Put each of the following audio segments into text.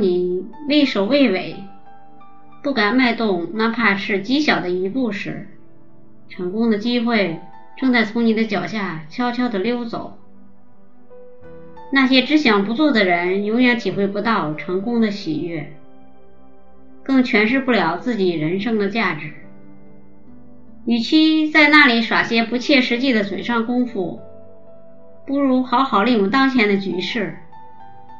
你畏首畏尾，不敢迈动哪怕是极小的一步时，成功的机会正在从你的脚下悄悄地溜走。那些只想不做的人，永远体会不到成功的喜悦，更诠释不了自己人生的价值。与其在那里耍些不切实际的嘴上功夫，不如好好利用当前的局势，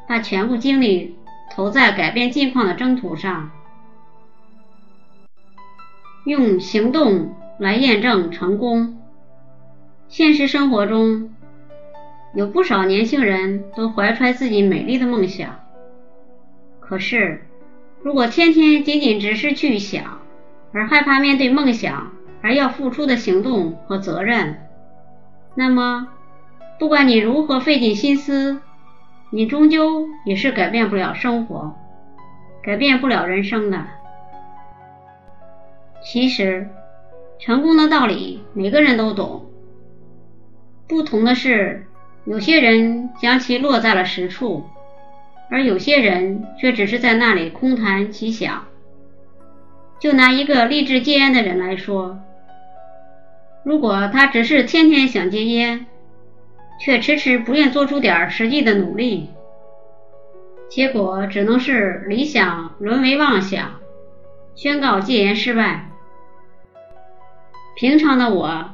把全部精力投在改变境况的征途上，用行动来验证成功。现实生活中，有不少年轻人都怀揣自己美丽的梦想，可是，如果天天仅仅只是去想，而害怕面对梦想，而要付出的行动和责任，那么，不管你如何费尽心思，你终究也是改变不了生活，改变不了人生的。其实，成功的道理每个人都懂，不同的是，有些人将其落在了实处，而有些人却只是在那里空谈其想。就拿一个立志戒烟的人来说。如果他只是天天想戒烟，却迟迟不愿做出点实际的努力，结果只能是理想沦为妄想，宣告戒烟失败。平常的我，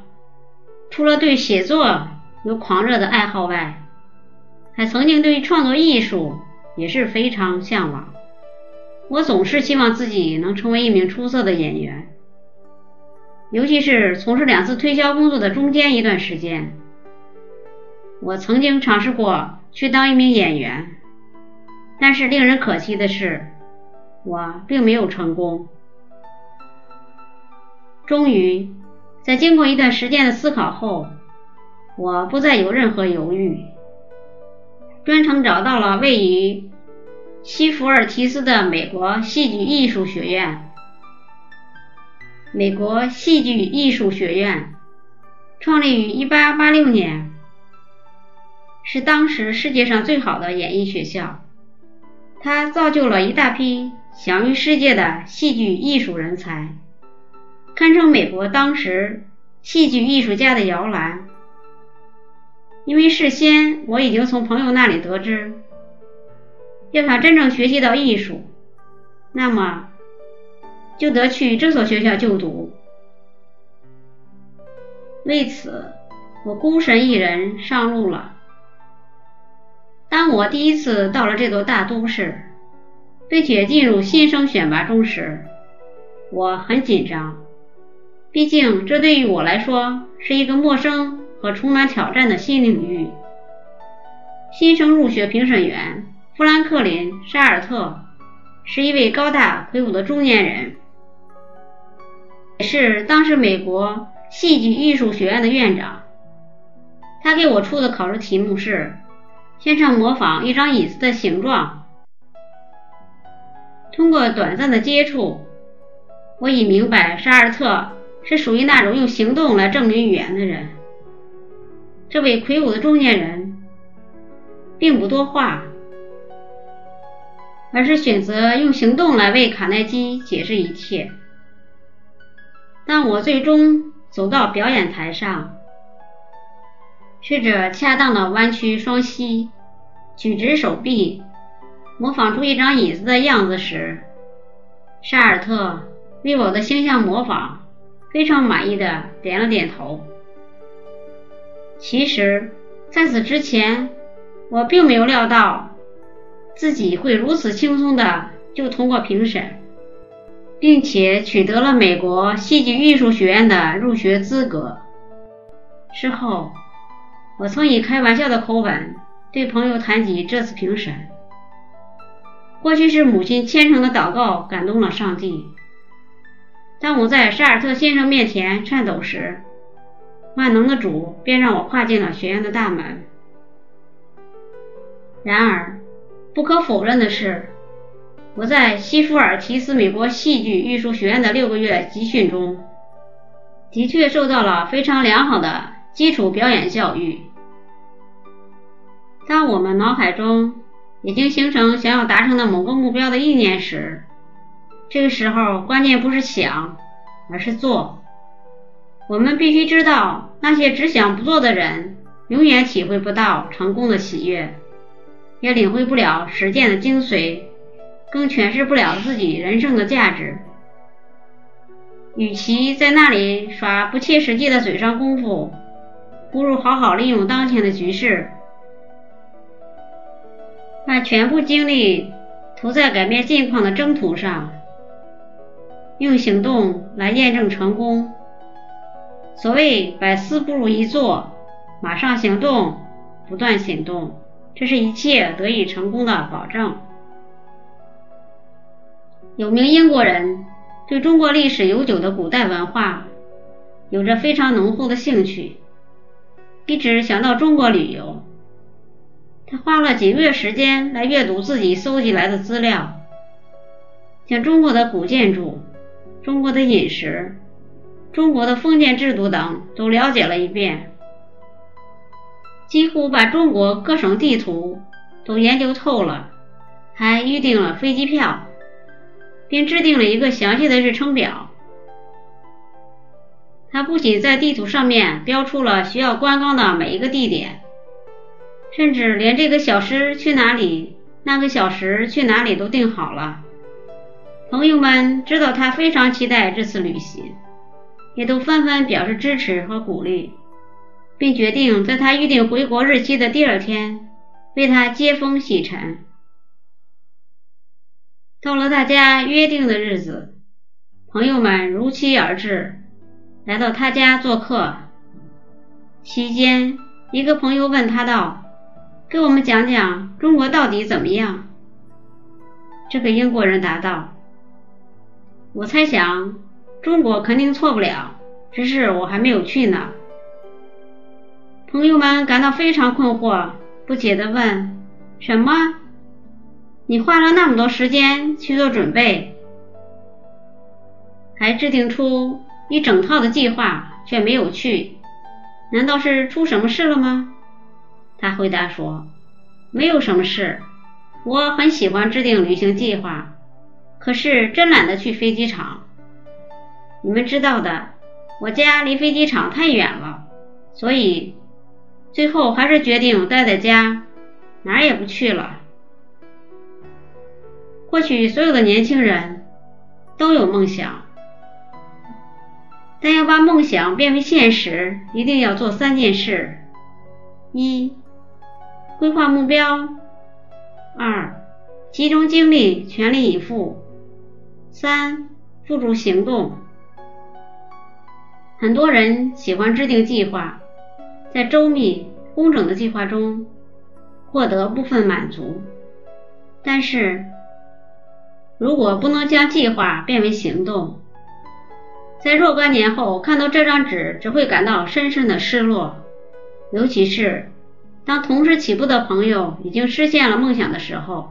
除了对写作有狂热的爱好外，还曾经对创作艺术也是非常向往。我总是希望自己能成为一名出色的演员。尤其是从事两次推销工作的中间一段时间，我曾经尝试过去当一名演员，但是令人可惜的是，我并没有成功。终于，在经过一段时间的思考后，我不再有任何犹豫，专程找到了位于西弗尔提斯的美国戏剧艺术学院。美国戏剧艺术学院创立于1886年，是当时世界上最好的演艺学校。它造就了一大批享誉世界的戏剧艺术人才，堪称美国当时戏剧艺术家的摇篮。因为事先我已经从朋友那里得知，要想真正学习到艺术，那么。就得去这所学校就读。为此，我孤身一人上路了。当我第一次到了这座大都市，并且进入新生选拔中时，我很紧张，毕竟这对于我来说是一个陌生和充满挑战的新领域。新生入学评审员富兰克林·沙尔特是一位高大魁梧的中年人。也是当时美国戏剧艺术学院的院长。他给我出的考试题目是：先生模仿一张椅子的形状。通过短暂的接触，我已明白沙尔特是属于那种用行动来证明语言的人。这位魁梧的中年人并不多话，而是选择用行动来为卡耐基解释一切。当我最终走到表演台上，试着恰当的弯曲双膝，举直手臂，模仿出一张椅子的样子时，沙尔特为我的形象模仿非常满意的点了点头。其实，在此之前，我并没有料到自己会如此轻松的就通过评审。并且取得了美国戏剧艺术学院的入学资格。事后，我曾以开玩笑的口吻对朋友谈及这次评审。或许是母亲虔诚的祷告感动了上帝。当我在沙尔特先生面前颤抖时，万能的主便让我跨进了学院的大门。然而，不可否认的是。我在西弗尔提斯美国戏剧艺术学院的六个月集训中，的确受到了非常良好的基础表演教育。当我们脑海中已经形成想要达成的某个目标的意念时，这个时候关键不是想，而是做。我们必须知道，那些只想不做的人，永远体会不到成功的喜悦，也领会不了实践的精髓，更诠释不了自己人生的价值。与其在那里耍不切实际的嘴上功夫，不如好好利用当前的局势。把全部精力投在改变境况的征途上，用行动来验证成功。所谓百思不如一做，马上行动，不断行动，这是一切得以成功的保证。有名英国人对中国历史悠久的古代文化有着非常浓厚的兴趣，一直想到中国旅游。他花了几个月时间来阅读自己搜集来的资料，将中国的古建筑、中国的饮食、中国的封建制度等都了解了一遍，几乎把中国各省地图都研究透了，还预定了飞机票，并制定了一个详细的日程表。他不仅在地图上面标出了需要观光的每一个地点。甚至连这个小时去哪里，那个小时去哪里都定好了。朋友们知道他非常期待这次旅行，也都纷纷表示支持和鼓励，并决定在他预定回国日期的第二天为他接风洗尘。到了大家约定的日子，朋友们如期而至，来到他家做客。期间，一个朋友问他道。给我们讲讲中国到底怎么样？这个英国人答道：“我猜想中国肯定错不了，只是我还没有去呢。”朋友们感到非常困惑，不解地问：“什么？你花了那么多时间去做准备，还制定出一整套的计划，却没有去，难道是出什么事了吗？”他回答说：“没有什么事，我很喜欢制定旅行计划，可是真懒得去飞机场。你们知道的，我家离飞机场太远了，所以最后还是决定待在家，哪儿也不去了。或许所有的年轻人都有梦想，但要把梦想变为现实，一定要做三件事：一。”规划目标，二，集中精力，全力以赴，三，付诸行动。很多人喜欢制定计划，在周密工整的计划中获得部分满足，但是如果不能将计划变为行动，在若干年后看到这张纸，只会感到深深的失落，尤其是。当同时起步的朋友已经实现了梦想的时候，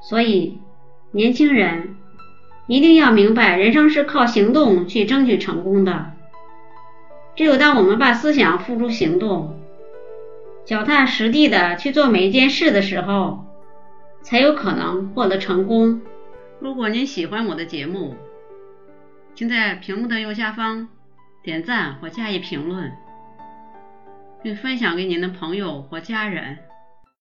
所以年轻人一定要明白，人生是靠行动去争取成功的。只有当我们把思想付诸行动，脚踏实地的去做每一件事的时候，才有可能获得成功。如果您喜欢我的节目，请在屏幕的右下方点赞或加以评论。并分享给您的朋友或家人。